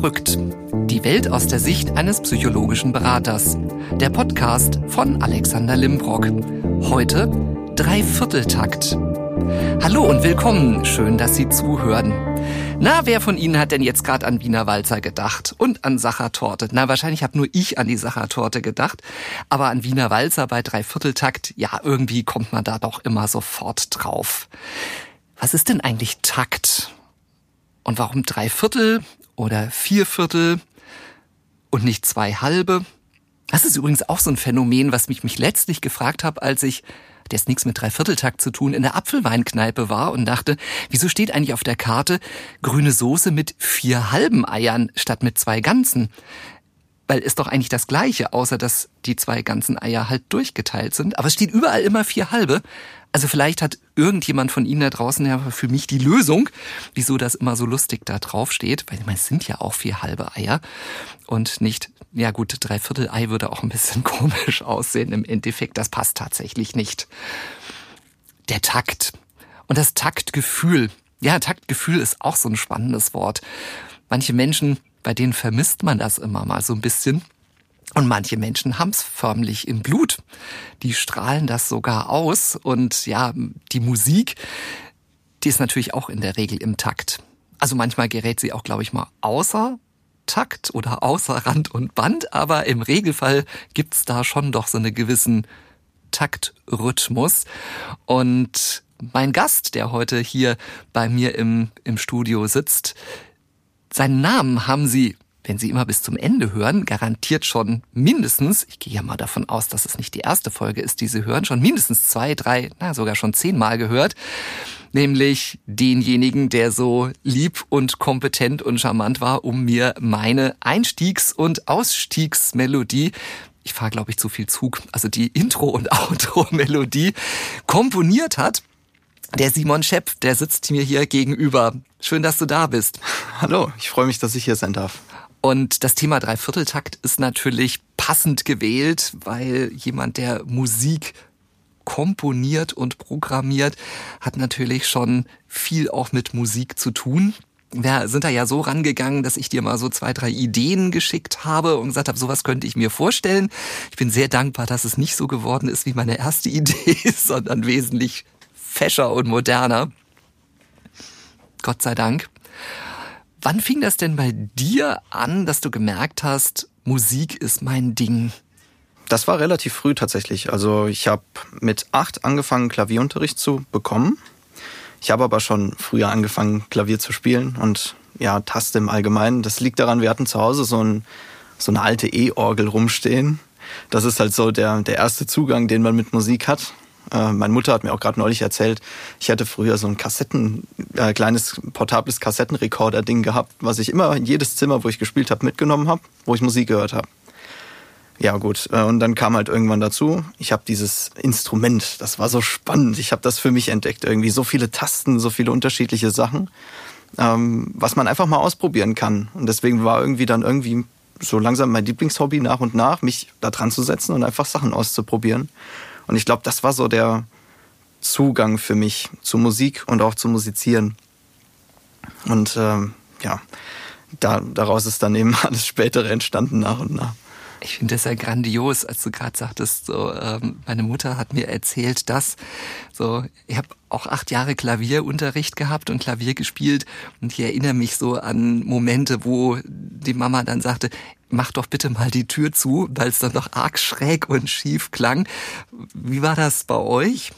Verrückt. Die Welt aus der Sicht eines psychologischen Beraters. Der Podcast von Alexander Limbrock. Heute Dreivierteltakt. Hallo und willkommen. Schön, dass Sie zuhören. Na, wer von Ihnen hat denn jetzt gerade an Wiener Walzer gedacht und an Sachertorte? Na, wahrscheinlich habe nur ich an die Sachertorte gedacht, aber an Wiener Walzer bei Dreivierteltakt, ja, irgendwie kommt man da doch immer sofort drauf. Was ist denn eigentlich Takt? Und warum drei Viertel oder vier Viertel und nicht zwei halbe? Das ist übrigens auch so ein Phänomen, was mich, mich letztlich gefragt habe, als ich, hat jetzt nichts mit Dreivierteltakt zu tun, in der Apfelweinkneipe war und dachte, wieso steht eigentlich auf der Karte grüne Soße mit vier halben Eiern statt mit zwei ganzen? Weil ist doch eigentlich das Gleiche, außer dass die zwei ganzen Eier halt durchgeteilt sind. Aber es steht überall immer vier halbe. Also vielleicht hat irgendjemand von Ihnen da draußen ja für mich die Lösung, wieso das immer so lustig da drauf steht. Weil ich meine, es sind ja auch vier halbe Eier und nicht, ja gut, dreiviertel Ei würde auch ein bisschen komisch aussehen im Endeffekt. Das passt tatsächlich nicht. Der Takt und das Taktgefühl. Ja, Taktgefühl ist auch so ein spannendes Wort. Manche Menschen, bei denen vermisst man das immer mal so ein bisschen. Und manche Menschen haben's förmlich im Blut. Die strahlen das sogar aus. Und ja, die Musik, die ist natürlich auch in der Regel im Takt. Also manchmal gerät sie auch, glaube ich, mal außer Takt oder außer Rand und Band, aber im Regelfall gibt's da schon doch so einen gewissen Taktrhythmus. Und mein Gast, der heute hier bei mir im, im Studio sitzt, seinen Namen haben Sie wenn Sie immer bis zum Ende hören, garantiert schon mindestens, ich gehe ja mal davon aus, dass es nicht die erste Folge ist, die Sie hören, schon mindestens zwei, drei, na sogar schon zehnmal gehört. Nämlich denjenigen, der so lieb und kompetent und charmant war, um mir meine Einstiegs- und Ausstiegsmelodie ich fahre, glaube ich, zu viel Zug, also die Intro- und Outro-Melodie komponiert hat. Der Simon Schepp, der sitzt mir hier gegenüber. Schön, dass du da bist. Hallo, ich freue mich, dass ich hier sein darf. Und das Thema Dreivierteltakt ist natürlich passend gewählt, weil jemand, der Musik komponiert und programmiert, hat natürlich schon viel auch mit Musik zu tun. Wir sind da ja so rangegangen, dass ich dir mal so zwei, drei Ideen geschickt habe und gesagt habe, sowas könnte ich mir vorstellen. Ich bin sehr dankbar, dass es nicht so geworden ist wie meine erste Idee, sondern wesentlich fescher und moderner. Gott sei Dank. Wann fing das denn bei dir an, dass du gemerkt hast, Musik ist mein Ding? Das war relativ früh tatsächlich. Also ich habe mit acht angefangen, Klavierunterricht zu bekommen. Ich habe aber schon früher angefangen, Klavier zu spielen und ja, Taste im Allgemeinen. Das liegt daran, wir hatten zu Hause so, ein, so eine alte E-Orgel rumstehen. Das ist halt so der, der erste Zugang, den man mit Musik hat. Äh, meine Mutter hat mir auch gerade neulich erzählt, ich hätte früher so ein Kassetten, äh, kleines portables Kassettenrekorder-Ding gehabt, was ich immer in jedes Zimmer, wo ich gespielt habe, mitgenommen habe, wo ich Musik gehört habe. Ja gut, äh, und dann kam halt irgendwann dazu, ich habe dieses Instrument, das war so spannend, ich habe das für mich entdeckt, irgendwie so viele Tasten, so viele unterschiedliche Sachen, ähm, was man einfach mal ausprobieren kann. Und deswegen war irgendwie dann irgendwie so langsam mein Lieblingshobby nach und nach, mich da dran zu setzen und einfach Sachen auszuprobieren. Und ich glaube, das war so der Zugang für mich zu Musik und auch zu Musizieren. Und ähm, ja, da, daraus ist dann eben alles Spätere entstanden nach und nach. Ich finde das ja grandios, als du gerade sagtest, so ähm, meine Mutter hat mir erzählt, dass so ich habe auch acht Jahre Klavierunterricht gehabt und Klavier gespielt und ich erinnere mich so an Momente, wo die Mama dann sagte, mach doch bitte mal die Tür zu, weil es dann doch arg schräg und schief klang. Wie war das bei euch?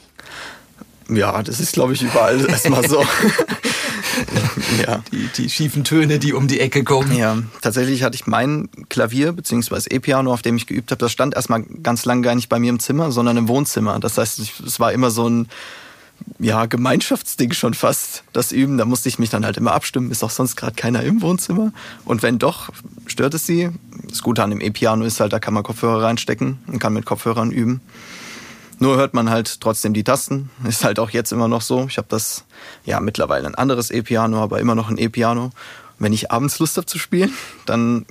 Ja, das ist, glaube ich, überall erstmal so. ja. Die, die schiefen Töne, die um die Ecke kommen. Ja, tatsächlich hatte ich mein Klavier bzw. E-Piano, auf dem ich geübt habe, das stand erstmal ganz lang gar nicht bei mir im Zimmer, sondern im Wohnzimmer. Das heißt, es war immer so ein ja, Gemeinschaftsding schon fast, das Üben. Da musste ich mich dann halt immer abstimmen, ist auch sonst gerade keiner im Wohnzimmer. Und wenn doch, stört es sie. Das Gute an dem E-Piano ist halt, da kann man Kopfhörer reinstecken und kann mit Kopfhörern üben. Nur hört man halt trotzdem die Tasten. Ist halt auch jetzt immer noch so. Ich habe das ja mittlerweile ein anderes E-Piano, aber immer noch ein E-Piano. Wenn ich abends Lust habe zu spielen, dann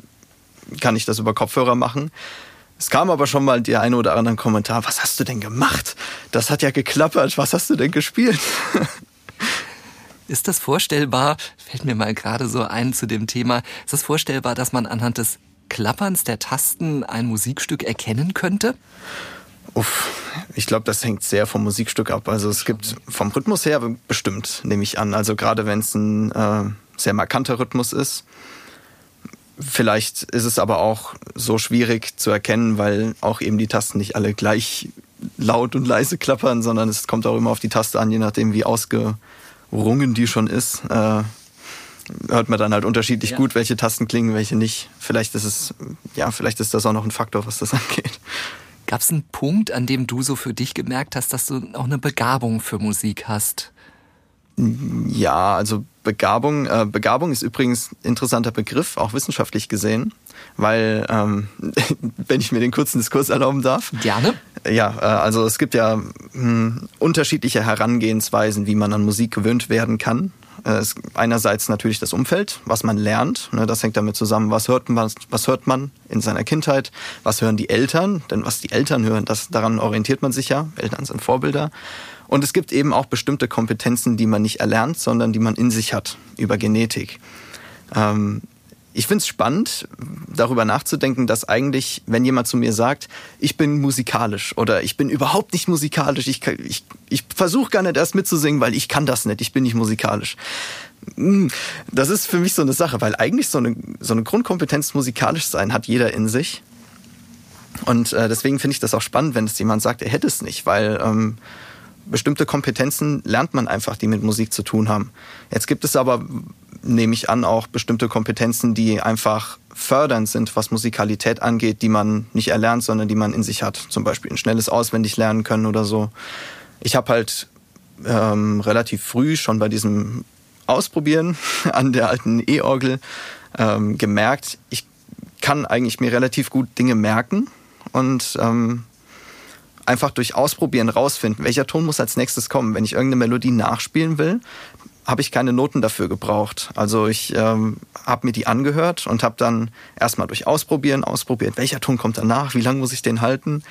kann ich das über Kopfhörer machen. Es kam aber schon mal der eine oder andere Kommentar, was hast du denn gemacht? Das hat ja geklappert, was hast du denn gespielt? Ist das vorstellbar, fällt mir mal gerade so ein zu dem Thema, ist das vorstellbar, dass man anhand des Klapperns der Tasten ein Musikstück erkennen könnte? Uff, ich glaube, das hängt sehr vom Musikstück ab. Also es gibt vom Rhythmus her bestimmt, nehme ich an. Also gerade wenn es ein äh, sehr markanter Rhythmus ist. Vielleicht ist es aber auch so schwierig zu erkennen, weil auch eben die Tasten nicht alle gleich laut und leise klappern, sondern es kommt auch immer auf die Taste an, je nachdem wie ausgerungen die schon ist. Äh, hört man dann halt unterschiedlich ja. gut, welche Tasten klingen, welche nicht. Vielleicht ist es, ja, vielleicht ist das auch noch ein Faktor, was das angeht. Gab es einen Punkt, an dem du so für dich gemerkt hast, dass du auch eine Begabung für Musik hast? Ja, also Begabung. Äh, Begabung ist übrigens ein interessanter Begriff, auch wissenschaftlich gesehen, weil, ähm, wenn ich mir den kurzen Diskurs erlauben darf. Gerne. Ja, äh, also es gibt ja mh, hm, unterschiedliche Herangehensweisen, wie man an Musik gewöhnt werden kann. Äh, einerseits natürlich das Umfeld, was man lernt. Ne, das hängt damit zusammen, was hört, man, was hört man in seiner Kindheit, was hören die Eltern, denn was die Eltern hören, das, daran orientiert man sich ja. Eltern sind Vorbilder. Und es gibt eben auch bestimmte Kompetenzen, die man nicht erlernt, sondern die man in sich hat über Genetik. Ich finde es spannend, darüber nachzudenken, dass eigentlich, wenn jemand zu mir sagt, ich bin musikalisch oder ich bin überhaupt nicht musikalisch, ich, ich, ich versuche gar nicht erst mitzusingen, weil ich kann das nicht, ich bin nicht musikalisch. Hm, das ist für mich so eine Sache, weil eigentlich so eine, so eine Grundkompetenz musikalisch sein hat jeder in sich. Und äh, deswegen finde ich das auch spannend, wenn es jemand sagt, er hätte es nicht, weil ähm, bestimmte Kompetenzen lernt man einfach, die mit Musik zu tun haben. Jetzt gibt es aber nehme ich an, auch bestimmte Kompetenzen, die einfach fördernd sind, was Musikalität angeht, die man nicht erlernt, sondern die man in sich hat. Zum Beispiel ein schnelles Auswendig lernen können oder so. Ich habe halt ähm, relativ früh schon bei diesem Ausprobieren an der alten E-Orgel ähm, gemerkt, ich kann eigentlich mir relativ gut Dinge merken und ähm, einfach durch Ausprobieren rausfinden, welcher Ton muss als nächstes kommen. Wenn ich irgendeine Melodie nachspielen will, habe ich keine Noten dafür gebraucht. Also ich ähm, habe mir die angehört und habe dann erstmal durch Ausprobieren ausprobiert, welcher Ton kommt danach, wie lange muss ich den halten.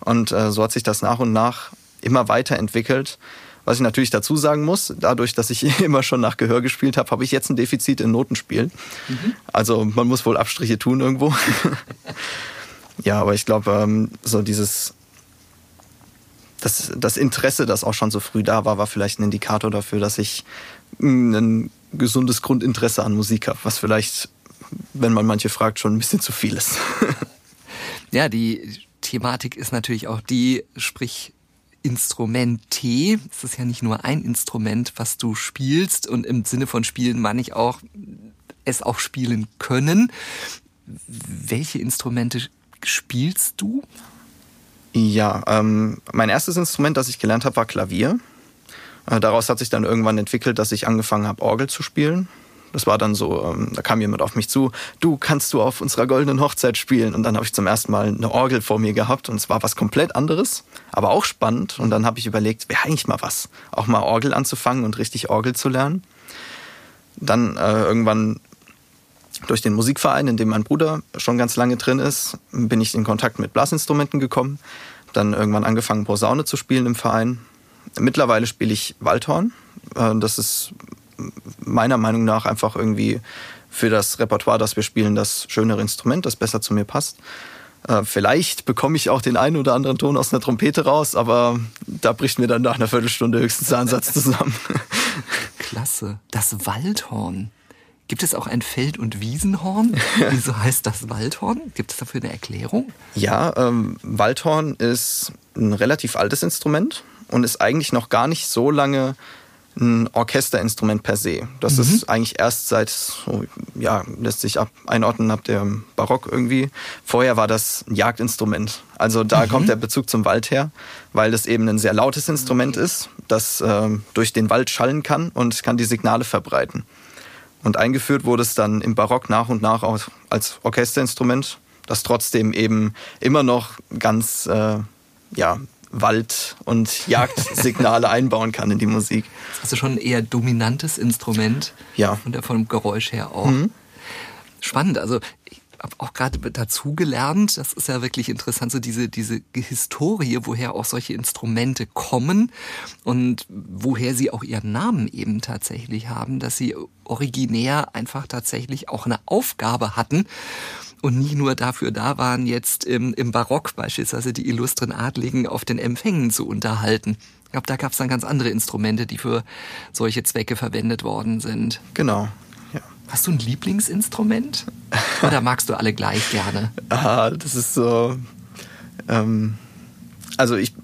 Und äh, so hat sich das nach und nach immer weiterentwickelt. Was ich natürlich dazu sagen muss, dadurch, dass ich immer schon nach Gehör gespielt habe, habe ich jetzt ein Defizit in Notenspiel. Mhm. Also man muss wohl Abstriche tun irgendwo. ja, aber ich glaube, ähm, so dieses das, das Interesse, das auch schon so früh da war, war vielleicht ein Indikator dafür, dass ich ein gesundes Grundinteresse an Musik habe, was vielleicht, wenn man manche fragt, schon ein bisschen zu viel ist. ja, die Thematik ist natürlich auch die, sprich Instrument T. Es ist ja nicht nur ein Instrument, was du spielst und im Sinne von spielen meine ich auch es auch spielen können. Welche Instrumente spielst du? Ja, ähm, mein erstes Instrument, das ich gelernt habe, war Klavier. Äh, daraus hat sich dann irgendwann entwickelt, dass ich angefangen habe, Orgel zu spielen. Das war dann so, ähm, da kam jemand auf mich zu, du kannst du auf unserer goldenen Hochzeit spielen. Und dann habe ich zum ersten Mal eine Orgel vor mir gehabt und es war was komplett anderes, aber auch spannend. Und dann habe ich überlegt, wäre eigentlich mal was, auch mal Orgel anzufangen und richtig Orgel zu lernen. Dann äh, irgendwann durch den Musikverein, in dem mein Bruder schon ganz lange drin ist, bin ich in Kontakt mit Blasinstrumenten gekommen. Dann irgendwann angefangen, Posaune zu spielen im Verein. Mittlerweile spiele ich Waldhorn. Äh, das ist meiner Meinung nach einfach irgendwie für das Repertoire, das wir spielen, das schönere Instrument, das besser zu mir passt. Äh, vielleicht bekomme ich auch den einen oder anderen Ton aus einer Trompete raus, aber da bricht mir dann nach einer Viertelstunde höchstens der Ansatz zusammen. Klasse. Das Waldhorn. Gibt es auch ein Feld- und Wiesenhorn? Wieso heißt das Waldhorn? Gibt es dafür eine Erklärung? Ja, ähm, Waldhorn ist ein relativ altes Instrument und ist eigentlich noch gar nicht so lange ein Orchesterinstrument per se. Das mhm. ist eigentlich erst seit, so, ja, lässt sich ab, einordnen ab dem Barock irgendwie. Vorher war das ein Jagdinstrument. Also da mhm. kommt der Bezug zum Wald her, weil das eben ein sehr lautes Instrument ist, das äh, durch den Wald schallen kann und kann die Signale verbreiten. Und eingeführt wurde es dann im Barock nach und nach auch als Orchesterinstrument, das trotzdem eben immer noch ganz äh, ja, Wald- und Jagdsignale einbauen kann in die Musik. Also schon ein eher dominantes Instrument. Ja. Und vom Geräusch her auch. Mhm. Spannend. Also habe auch gerade dazu gelernt, das ist ja wirklich interessant, so diese, diese Historie, woher auch solche Instrumente kommen und woher sie auch ihren Namen eben tatsächlich haben, dass sie originär einfach tatsächlich auch eine Aufgabe hatten und nie nur dafür da waren, jetzt im, im Barock beispielsweise die illustren Adligen auf den Empfängen zu unterhalten. Ich glaube, da gab es dann ganz andere Instrumente, die für solche Zwecke verwendet worden sind. Genau. Hast du ein Lieblingsinstrument? Oder magst du alle gleich gerne? ah, das ist so. Ähm, also ich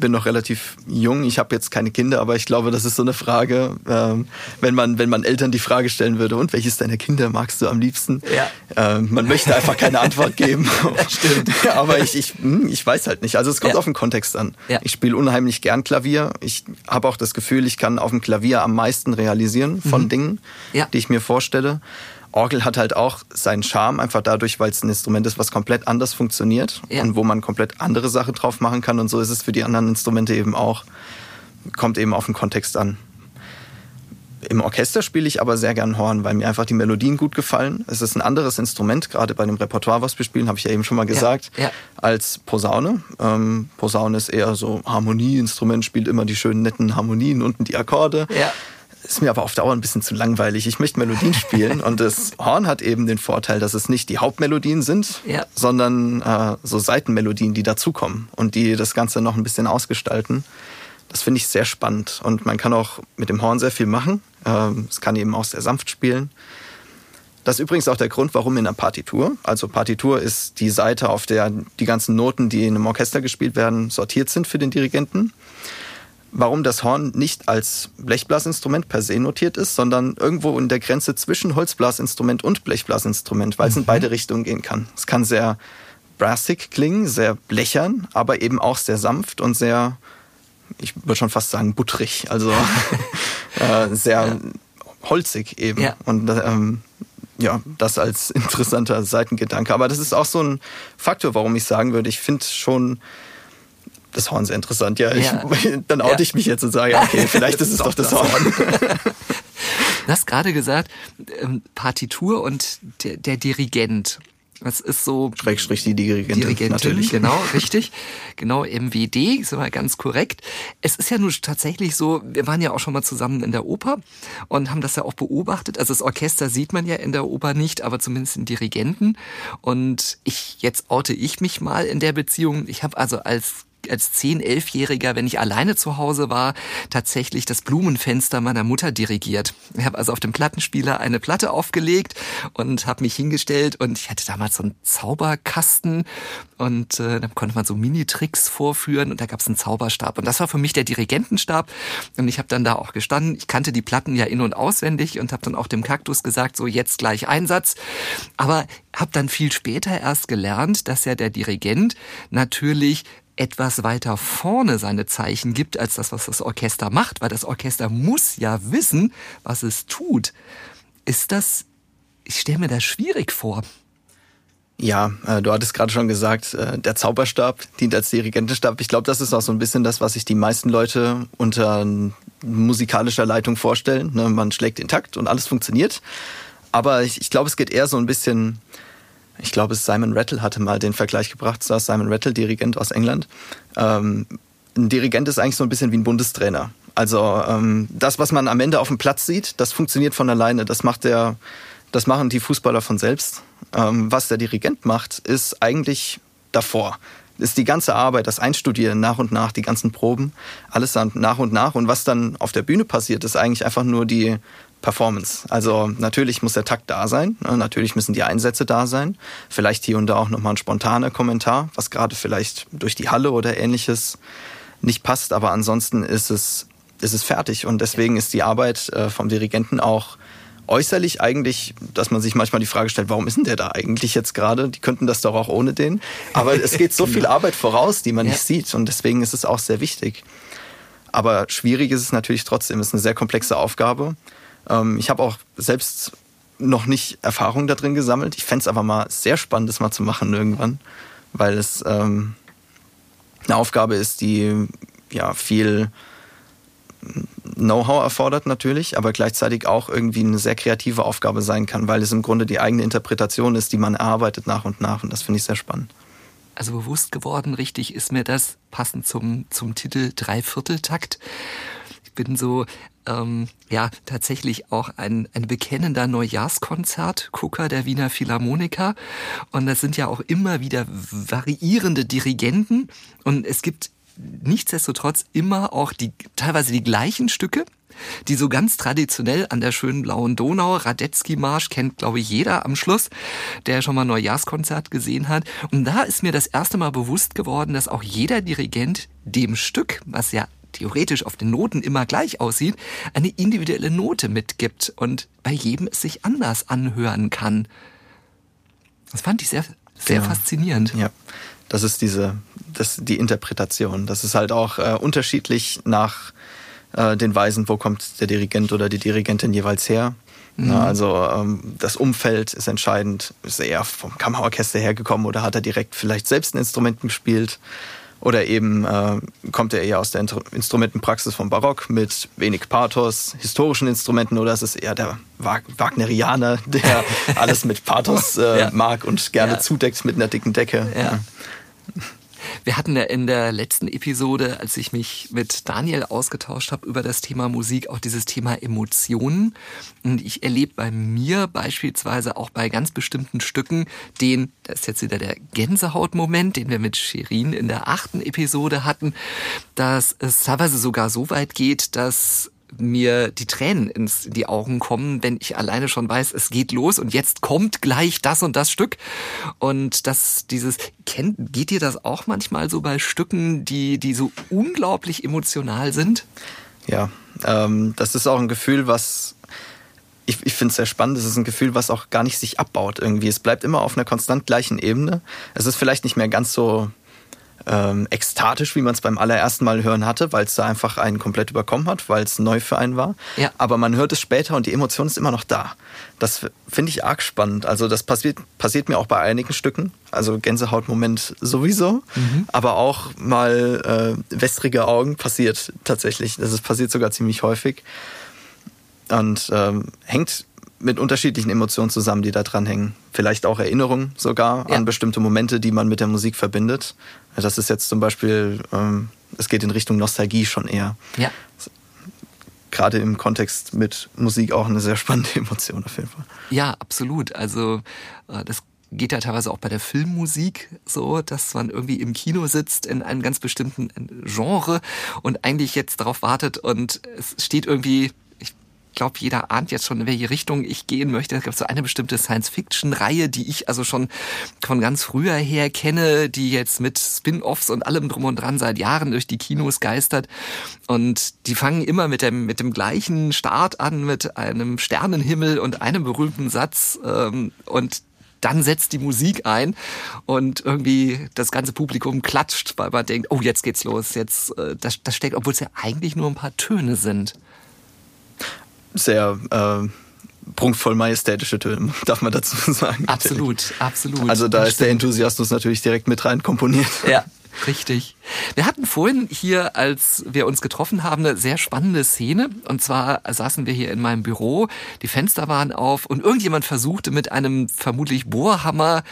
bin noch relativ jung. Ich habe jetzt keine Kinder, aber ich glaube, das ist so eine Frage, ähm, wenn man wenn man Eltern die Frage stellen würde, und welches deiner Kinder magst du am liebsten? Ja. Ähm, man möchte einfach keine Antwort geben. Stimmt. aber ich, ich, hm, ich weiß halt nicht. Also es kommt ja. auf den Kontext an. Ja. Ich spiele unheimlich gern Klavier. Ich habe auch das Gefühl, ich kann auf dem Klavier am meisten realisieren von mhm. Dingen, die ich mir vorstelle. Orgel hat halt auch seinen Charme, einfach dadurch, weil es ein Instrument ist, was komplett anders funktioniert ja. und wo man komplett andere Sachen drauf machen kann. Und so ist es für die anderen Instrumente eben auch. Kommt eben auf den Kontext an. Im Orchester spiele ich aber sehr gern Horn, weil mir einfach die Melodien gut gefallen. Es ist ein anderes Instrument, gerade bei dem Repertoire, was wir spielen, habe ich ja eben schon mal gesagt, ja, ja. als Posaune. Ähm, Posaune ist eher so Harmonieinstrument, spielt immer die schönen netten Harmonien, unten die Akkorde. Ja ist mir aber auf Dauer ein bisschen zu langweilig. Ich möchte Melodien spielen und das Horn hat eben den Vorteil, dass es nicht die Hauptmelodien sind, ja. sondern äh, so Seitenmelodien, die dazukommen und die das Ganze noch ein bisschen ausgestalten. Das finde ich sehr spannend und man kann auch mit dem Horn sehr viel machen. Ähm, es kann eben auch sehr sanft spielen. Das ist übrigens auch der Grund, warum in der Partitur, also Partitur ist die Seite, auf der die ganzen Noten, die in einem Orchester gespielt werden, sortiert sind für den Dirigenten warum das Horn nicht als Blechblasinstrument per se notiert ist, sondern irgendwo in der Grenze zwischen Holzblasinstrument und Blechblasinstrument, weil es mhm. in beide Richtungen gehen kann. Es kann sehr brassig klingen, sehr blechern, aber eben auch sehr sanft und sehr, ich würde schon fast sagen, butterig, also äh, sehr ja. holzig eben. Ja. Und ähm, ja, das als interessanter Seitengedanke. Aber das ist auch so ein Faktor, warum ich sagen würde, ich finde schon das Horn sehr interessant. Ja, ich, dann oute ja. ich mich jetzt und sage, okay, vielleicht ist es doch das Horn. Du hast gerade gesagt, ähm, Partitur und der, der Dirigent. Das ist so. Schrägstrich die Dirigentin. Dirigentin, natürlich. genau, richtig. Genau, MWD, ist immer ganz korrekt. Es ist ja nun tatsächlich so, wir waren ja auch schon mal zusammen in der Oper und haben das ja auch beobachtet. Also das Orchester sieht man ja in der Oper nicht, aber zumindest den Dirigenten. Und ich, jetzt oute ich mich mal in der Beziehung. Ich habe also als als 10-, 11-Jähriger, wenn ich alleine zu Hause war, tatsächlich das Blumenfenster meiner Mutter dirigiert. Ich habe also auf dem Plattenspieler eine Platte aufgelegt und habe mich hingestellt und ich hatte damals so einen Zauberkasten und äh, da konnte man so Mini-Tricks vorführen und da gab es einen Zauberstab und das war für mich der Dirigentenstab und ich habe dann da auch gestanden. Ich kannte die Platten ja in- und auswendig und habe dann auch dem Kaktus gesagt, so jetzt gleich Einsatz. Aber habe dann viel später erst gelernt, dass ja der Dirigent natürlich etwas weiter vorne seine Zeichen gibt, als das, was das Orchester macht, weil das Orchester muss ja wissen, was es tut. Ist das, ich stelle mir das schwierig vor. Ja, äh, du hattest gerade schon gesagt, äh, der Zauberstab dient als Dirigentenstab. Ich glaube, das ist auch so ein bisschen das, was sich die meisten Leute unter musikalischer Leitung vorstellen. Ne? Man schlägt den Takt und alles funktioniert. Aber ich, ich glaube, es geht eher so ein bisschen ich glaube, Simon Rattle hatte mal den Vergleich gebracht, das Simon Rattle, Dirigent aus England. Ähm, ein Dirigent ist eigentlich so ein bisschen wie ein Bundestrainer. Also ähm, das, was man am Ende auf dem Platz sieht, das funktioniert von alleine. Das macht der, das machen die Fußballer von selbst. Ähm, was der Dirigent macht, ist eigentlich davor. Ist die ganze Arbeit, das Einstudieren nach und nach, die ganzen Proben, alles dann nach und nach. Und was dann auf der Bühne passiert, ist eigentlich einfach nur die Performance. Also natürlich muss der Takt da sein, ne? natürlich müssen die Einsätze da sein, vielleicht hier und da auch nochmal ein spontaner Kommentar, was gerade vielleicht durch die Halle oder ähnliches nicht passt, aber ansonsten ist es, ist es fertig und deswegen ist die Arbeit äh, vom Dirigenten auch äußerlich eigentlich, dass man sich manchmal die Frage stellt, warum ist denn der da eigentlich jetzt gerade? Die könnten das doch auch ohne den. Aber es geht so viel Arbeit voraus, die man ja. nicht sieht und deswegen ist es auch sehr wichtig. Aber schwierig ist es natürlich trotzdem. Es ist eine sehr komplexe Aufgabe. Ähm, ich habe auch selbst noch nicht Erfahrung da drin gesammelt. Ich fände es aber mal sehr spannend, das mal zu machen irgendwann, weil es ähm, eine Aufgabe ist, die ja viel Know-how erfordert natürlich, aber gleichzeitig auch irgendwie eine sehr kreative Aufgabe sein kann, weil es im Grunde die eigene Interpretation ist, die man erarbeitet nach und nach. Und das finde ich sehr spannend. Also bewusst geworden, richtig, ist mir das passend zum, zum Titel Dreivierteltakt. Bin so ähm, ja tatsächlich auch ein, ein bekennender Neujahrskonzertgucker der Wiener Philharmoniker. Und das sind ja auch immer wieder variierende Dirigenten. Und es gibt nichtsdestotrotz immer auch die teilweise die gleichen Stücke, die so ganz traditionell an der schönen blauen Donau, Radetzky-Marsch kennt, glaube ich, jeder am Schluss, der schon mal Neujahrskonzert gesehen hat. Und da ist mir das erste Mal bewusst geworden, dass auch jeder Dirigent dem Stück, was ja theoretisch auf den Noten immer gleich aussieht, eine individuelle Note mitgibt und bei jedem es sich anders anhören kann. Das fand ich sehr, sehr genau. faszinierend. Ja, das ist diese, das die Interpretation. Das ist halt auch äh, unterschiedlich nach äh, den Weisen, wo kommt der Dirigent oder die Dirigentin jeweils her. Mhm. Also ähm, das Umfeld ist entscheidend. Ist er eher vom Kammerorchester hergekommen oder hat er direkt vielleicht selbst ein Instrument gespielt? Oder eben äh, kommt er eher aus der Instrumentenpraxis vom Barock mit wenig Pathos, historischen Instrumenten oder ist es eher der Wagnerianer, der alles mit Pathos äh, ja. mag und gerne ja. zudeckt mit einer dicken Decke? Ja. Wir hatten ja in der letzten Episode, als ich mich mit Daniel ausgetauscht habe über das Thema Musik, auch dieses Thema Emotionen. Und ich erlebe bei mir beispielsweise auch bei ganz bestimmten Stücken den, das ist jetzt wieder der Gänsehautmoment, den wir mit Shirin in der achten Episode hatten, dass es teilweise sogar so weit geht, dass mir die Tränen ins, in die Augen kommen, wenn ich alleine schon weiß, es geht los und jetzt kommt gleich das und das Stück. Und das, dieses, kennt, geht dir das auch manchmal so bei Stücken, die, die so unglaublich emotional sind? Ja, ähm, das ist auch ein Gefühl, was ich, ich finde es sehr spannend. Es ist ein Gefühl, was auch gar nicht sich abbaut irgendwie. Es bleibt immer auf einer konstant gleichen Ebene. Es ist vielleicht nicht mehr ganz so ähm, ekstatisch, wie man es beim allerersten Mal hören hatte, weil es da einfach einen komplett überkommen hat, weil es neu für einen war. Ja. Aber man hört es später und die Emotion ist immer noch da. Das finde ich arg spannend. Also das passiert, passiert mir auch bei einigen Stücken. Also Gänsehautmoment sowieso, mhm. aber auch mal äh, wässrige Augen passiert tatsächlich. Das ist, passiert sogar ziemlich häufig und ähm, hängt mit unterschiedlichen Emotionen zusammen, die da dran hängen. Vielleicht auch Erinnerungen sogar ja. an bestimmte Momente, die man mit der Musik verbindet. Das ist jetzt zum Beispiel, ähm, es geht in Richtung Nostalgie schon eher. Ja. Gerade im Kontext mit Musik auch eine sehr spannende Emotion auf jeden Fall. Ja, absolut. Also äh, das geht ja teilweise auch bei der Filmmusik so, dass man irgendwie im Kino sitzt in einem ganz bestimmten Genre und eigentlich jetzt darauf wartet und es steht irgendwie glaube, jeder ahnt jetzt schon, in welche Richtung ich gehen möchte. Es gibt so eine bestimmte Science-Fiction-Reihe, die ich also schon von ganz früher her kenne, die jetzt mit Spin-offs und allem drum und dran seit Jahren durch die Kinos geistert. Und die fangen immer mit dem, mit dem gleichen Start an, mit einem Sternenhimmel und einem berühmten Satz. Ähm, und dann setzt die Musik ein und irgendwie das ganze Publikum klatscht, weil man denkt, oh, jetzt geht's los, jetzt äh, das, das steckt, obwohl es ja eigentlich nur ein paar Töne sind sehr äh, prunkvoll majestätische Töne, darf man dazu sagen. Absolut, absolut. Also da ist der Enthusiasmus natürlich direkt mit rein komponiert. Ja, Richtig. Wir hatten vorhin hier, als wir uns getroffen haben, eine sehr spannende Szene. Und zwar saßen wir hier in meinem Büro, die Fenster waren auf und irgendjemand versuchte mit einem vermutlich Bohrhammer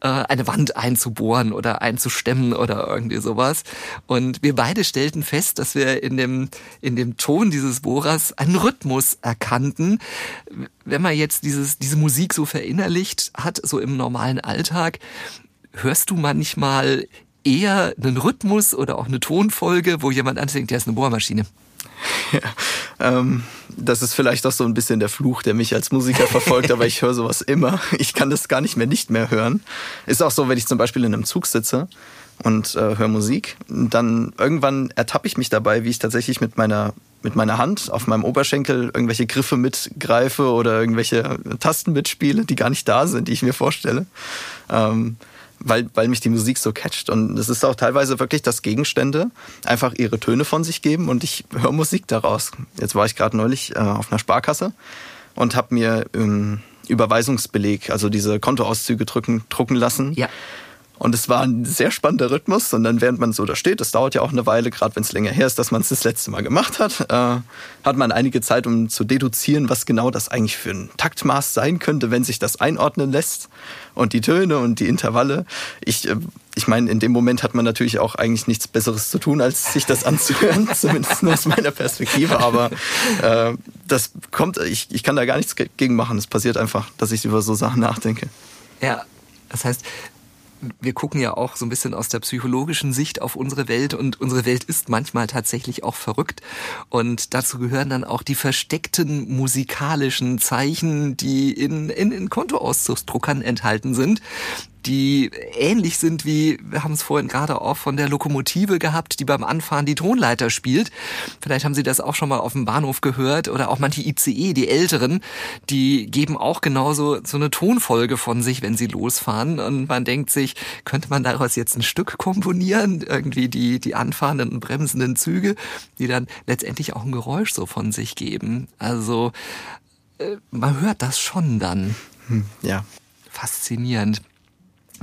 äh, eine Wand einzubohren oder einzustemmen oder irgendwie sowas. Und wir beide stellten fest, dass wir in dem, in dem Ton dieses Bohrers einen Rhythmus erkannten. Wenn man jetzt dieses, diese Musik so verinnerlicht hat, so im normalen Alltag, hörst du manchmal eher einen Rhythmus oder auch eine Tonfolge, wo jemand anfängt, der ist eine Bohrmaschine. Ja, ähm, das ist vielleicht auch so ein bisschen der Fluch, der mich als Musiker verfolgt, aber ich höre sowas immer. Ich kann das gar nicht mehr nicht mehr hören. Ist auch so, wenn ich zum Beispiel in einem Zug sitze und äh, höre Musik, dann irgendwann ertappe ich mich dabei, wie ich tatsächlich mit meiner mit meiner Hand auf meinem Oberschenkel irgendwelche Griffe mitgreife oder irgendwelche Tasten mitspiele, die gar nicht da sind, die ich mir vorstelle. Ähm, weil, weil mich die Musik so catcht. Und es ist auch teilweise wirklich, dass Gegenstände einfach ihre Töne von sich geben und ich höre Musik daraus. Jetzt war ich gerade neulich äh, auf einer Sparkasse und habe mir ähm, Überweisungsbeleg, also diese Kontoauszüge drücken, drucken lassen. Ja. Und es war ein sehr spannender Rhythmus. Und dann, während man so da steht, das dauert ja auch eine Weile, gerade wenn es länger her ist, dass man es das letzte Mal gemacht hat, äh, hat man einige Zeit, um zu deduzieren, was genau das eigentlich für ein Taktmaß sein könnte, wenn sich das einordnen lässt. Und die Töne und die Intervalle. Ich, äh, ich meine, in dem Moment hat man natürlich auch eigentlich nichts Besseres zu tun, als sich das anzuhören, zumindest aus meiner Perspektive. Aber äh, das kommt, ich, ich kann da gar nichts gegen machen. Es passiert einfach, dass ich über so Sachen nachdenke. Ja, das heißt, wir gucken ja auch so ein bisschen aus der psychologischen Sicht auf unsere Welt und unsere Welt ist manchmal tatsächlich auch verrückt. Und dazu gehören dann auch die versteckten musikalischen Zeichen, die in, in, in Kontoauszugsdruckern enthalten sind die ähnlich sind wie, wir haben es vorhin gerade auch von der Lokomotive gehabt, die beim Anfahren die Tonleiter spielt. Vielleicht haben Sie das auch schon mal auf dem Bahnhof gehört oder auch manche ICE, die älteren, die geben auch genauso so eine Tonfolge von sich, wenn sie losfahren und man denkt sich, könnte man daraus jetzt ein Stück komponieren, irgendwie die, die anfahrenden und bremsenden Züge, die dann letztendlich auch ein Geräusch so von sich geben. Also, äh, man hört das schon dann. Hm, ja. Faszinierend.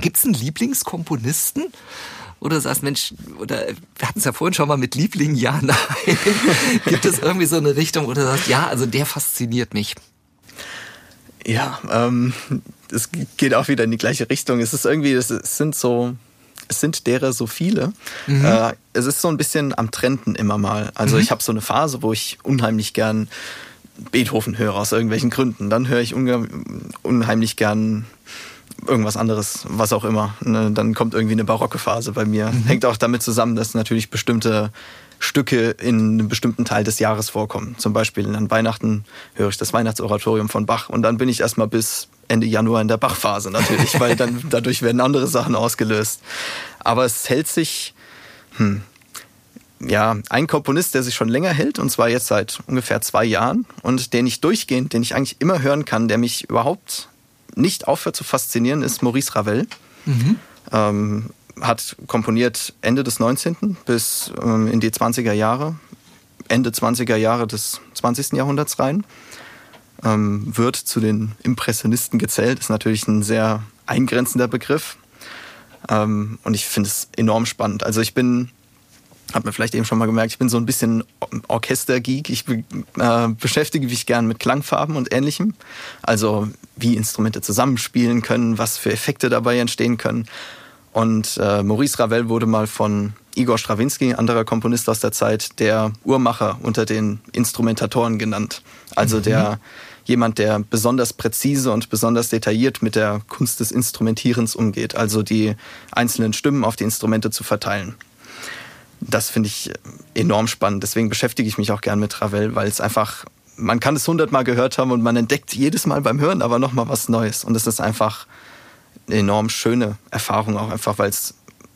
Gibt es einen Lieblingskomponisten? Oder sagst, Mensch, oder wir hatten es ja vorhin schon mal mit Liebling, ja, nein. Gibt es irgendwie so eine Richtung, oder sagst, ja, also der fasziniert mich? Ja, ähm, es geht auch wieder in die gleiche Richtung. Es ist irgendwie, es sind so, es sind derer so viele. Mhm. Äh, es ist so ein bisschen am Trenden immer mal. Also mhm. ich habe so eine Phase, wo ich unheimlich gern Beethoven höre aus irgendwelchen Gründen. Dann höre ich unheimlich gern irgendwas anderes, was auch immer. Ne? Dann kommt irgendwie eine barocke Phase bei mir. Mhm. Hängt auch damit zusammen, dass natürlich bestimmte Stücke in einem bestimmten Teil des Jahres vorkommen. Zum Beispiel an Weihnachten höre ich das Weihnachtsoratorium von Bach und dann bin ich erstmal bis Ende Januar in der Bachphase natürlich, weil dann dadurch werden andere Sachen ausgelöst. Aber es hält sich, hm, ja, ein Komponist, der sich schon länger hält, und zwar jetzt seit ungefähr zwei Jahren, und den ich durchgehend, den ich eigentlich immer hören kann, der mich überhaupt nicht aufhört zu faszinieren, ist Maurice Ravel. Mhm. Ähm, hat komponiert Ende des 19. bis ähm, in die 20er Jahre, Ende 20er Jahre des 20. Jahrhunderts rein. Ähm, wird zu den Impressionisten gezählt, ist natürlich ein sehr eingrenzender Begriff. Ähm, und ich finde es enorm spannend. Also ich bin hat man vielleicht eben schon mal gemerkt, ich bin so ein bisschen Orchestergeek. Ich äh, beschäftige mich gern mit Klangfarben und ähnlichem. Also wie Instrumente zusammenspielen können, was für Effekte dabei entstehen können. Und äh, Maurice Ravel wurde mal von Igor Strawinski, anderer Komponist aus der Zeit, der Uhrmacher unter den Instrumentatoren genannt. Also mhm. der jemand, der besonders präzise und besonders detailliert mit der Kunst des Instrumentierens umgeht, also die einzelnen Stimmen auf die Instrumente zu verteilen das finde ich enorm spannend. Deswegen beschäftige ich mich auch gern mit Ravel, weil es einfach, man kann es hundertmal gehört haben und man entdeckt jedes Mal beim Hören aber nochmal was Neues. Und es ist einfach eine enorm schöne Erfahrung, auch einfach, weil es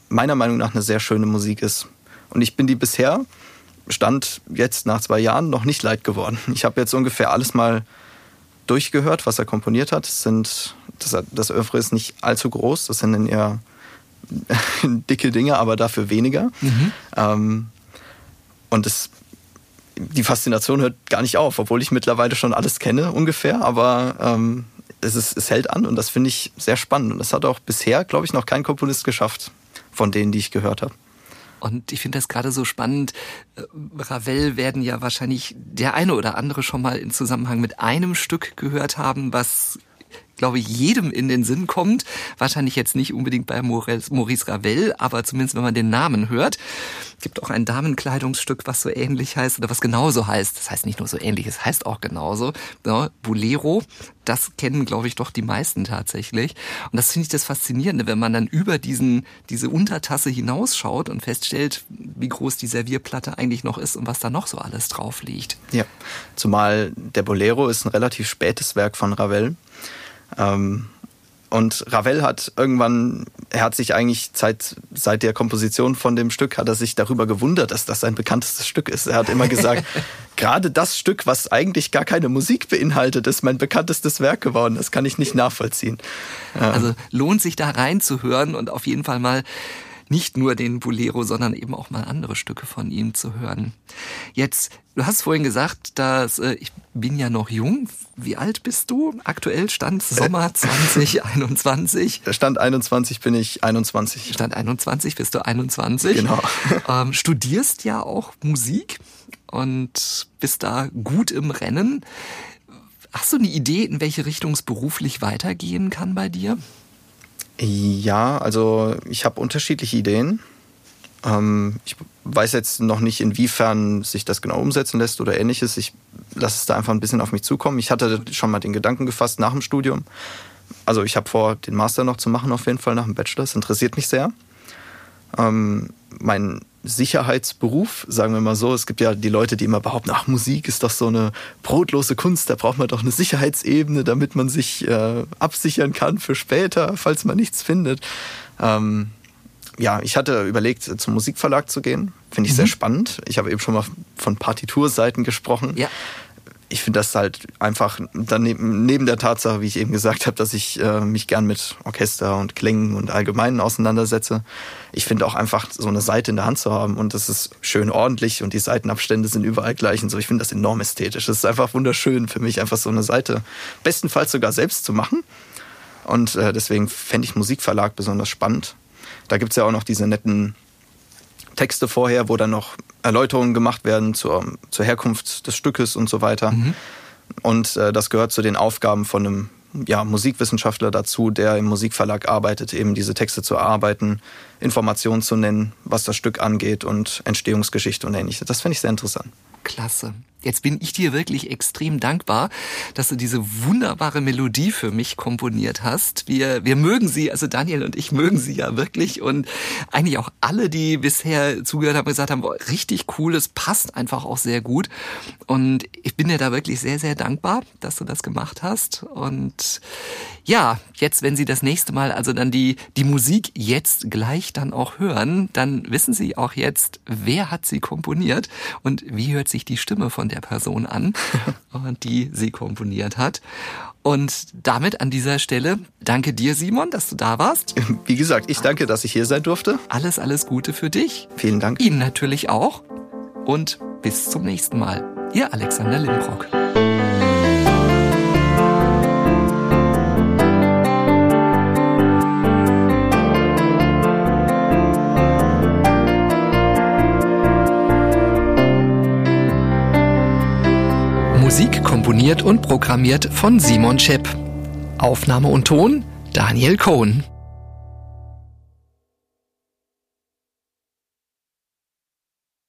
meiner Meinung nach eine sehr schöne Musik ist. Und ich bin die bisher, stand jetzt nach zwei Jahren, noch nicht leid geworden. Ich habe jetzt ungefähr alles mal durchgehört, was er komponiert hat. Es sind, das, das Oeuvre ist nicht allzu groß, das sind in eher dicke Dinge, aber dafür weniger. Mhm. Ähm, und es, die Faszination hört gar nicht auf, obwohl ich mittlerweile schon alles kenne ungefähr, aber ähm, es, ist, es hält an und das finde ich sehr spannend. Und das hat auch bisher, glaube ich, noch kein Komponist geschafft, von denen, die ich gehört habe. Und ich finde das gerade so spannend. Äh, Ravel werden ja wahrscheinlich der eine oder andere schon mal in Zusammenhang mit einem Stück gehört haben, was glaube ich, jedem in den Sinn kommt. Wahrscheinlich jetzt nicht unbedingt bei Maurice Ravel, aber zumindest wenn man den Namen hört. Gibt auch ein Damenkleidungsstück, was so ähnlich heißt oder was genauso heißt. Das heißt nicht nur so ähnlich, es heißt auch genauso. Ja, Bolero, das kennen, glaube ich, doch die meisten tatsächlich. Und das finde ich das Faszinierende, wenn man dann über diesen, diese Untertasse hinausschaut und feststellt, wie groß die Servierplatte eigentlich noch ist und was da noch so alles drauf liegt. Ja, zumal der Bolero ist ein relativ spätes Werk von Ravel. Ähm, und Ravel hat irgendwann, er hat sich eigentlich seit, seit der Komposition von dem Stück, hat er sich darüber gewundert, dass das sein bekanntestes Stück ist. Er hat immer gesagt, gerade das Stück, was eigentlich gar keine Musik beinhaltet, ist mein bekanntestes Werk geworden. Das kann ich nicht nachvollziehen. Also lohnt sich da reinzuhören und auf jeden Fall mal nicht nur den Bolero, sondern eben auch mal andere Stücke von ihm zu hören. Jetzt, du hast vorhin gesagt, dass äh, ich bin ja noch jung. Wie alt bist du? Aktuell Stand Sommer 2021. Stand 21 bin ich 21. Stand 21 bist du 21. Genau. Ähm, studierst ja auch Musik und bist da gut im Rennen. Hast du eine Idee, in welche Richtung es beruflich weitergehen kann bei dir? Ja, also ich habe unterschiedliche Ideen. Ähm, ich weiß jetzt noch nicht, inwiefern sich das genau umsetzen lässt oder ähnliches. Ich lasse es da einfach ein bisschen auf mich zukommen. Ich hatte schon mal den Gedanken gefasst nach dem Studium. Also ich habe vor, den Master noch zu machen, auf jeden Fall nach dem Bachelor. Das interessiert mich sehr. Ähm, mein Sicherheitsberuf, sagen wir mal so. Es gibt ja die Leute, die immer behaupten, ach, Musik ist doch so eine brotlose Kunst, da braucht man doch eine Sicherheitsebene, damit man sich äh, absichern kann für später, falls man nichts findet. Ähm, ja, ich hatte überlegt, zum Musikverlag zu gehen. Finde ich mhm. sehr spannend. Ich habe eben schon mal von Partiturseiten gesprochen. Ja ich finde das halt einfach daneben, neben der Tatsache, wie ich eben gesagt habe, dass ich äh, mich gern mit Orchester und Klängen und Allgemeinen auseinandersetze. Ich finde auch einfach so eine Seite in der Hand zu haben und das ist schön ordentlich und die Seitenabstände sind überall gleich und so. Ich finde das enorm ästhetisch. Das ist einfach wunderschön für mich, einfach so eine Seite bestenfalls sogar selbst zu machen. Und äh, deswegen fände ich Musikverlag besonders spannend. Da gibt's ja auch noch diese netten Texte vorher, wo dann noch Erläuterungen gemacht werden zur, zur Herkunft des Stückes und so weiter. Mhm. Und äh, das gehört zu den Aufgaben von einem ja, Musikwissenschaftler dazu, der im Musikverlag arbeitet, eben diese Texte zu erarbeiten, Informationen zu nennen, was das Stück angeht und Entstehungsgeschichte und ähnliches. Das finde ich sehr interessant. Klasse. Jetzt bin ich dir wirklich extrem dankbar, dass du diese wunderbare Melodie für mich komponiert hast. Wir, wir mögen sie, also Daniel und ich mögen sie ja wirklich und eigentlich auch alle, die bisher zugehört haben, gesagt haben, boah, richtig cool, es passt einfach auch sehr gut. Und ich bin dir da wirklich sehr, sehr dankbar, dass du das gemacht hast. Und ja, jetzt, wenn Sie das nächste Mal also dann die, die Musik jetzt gleich dann auch hören, dann wissen Sie auch jetzt, wer hat sie komponiert und wie hört sich die Stimme von der Person an, die sie komponiert hat. Und damit an dieser Stelle danke dir, Simon, dass du da warst. Wie gesagt, ich danke, dass ich hier sein durfte. Alles, alles Gute für dich. Vielen Dank. Ihnen natürlich auch. Und bis zum nächsten Mal. Ihr Alexander Limbrock. Musik komponiert und programmiert von Simon Schepp. Aufnahme und Ton Daniel Cohn.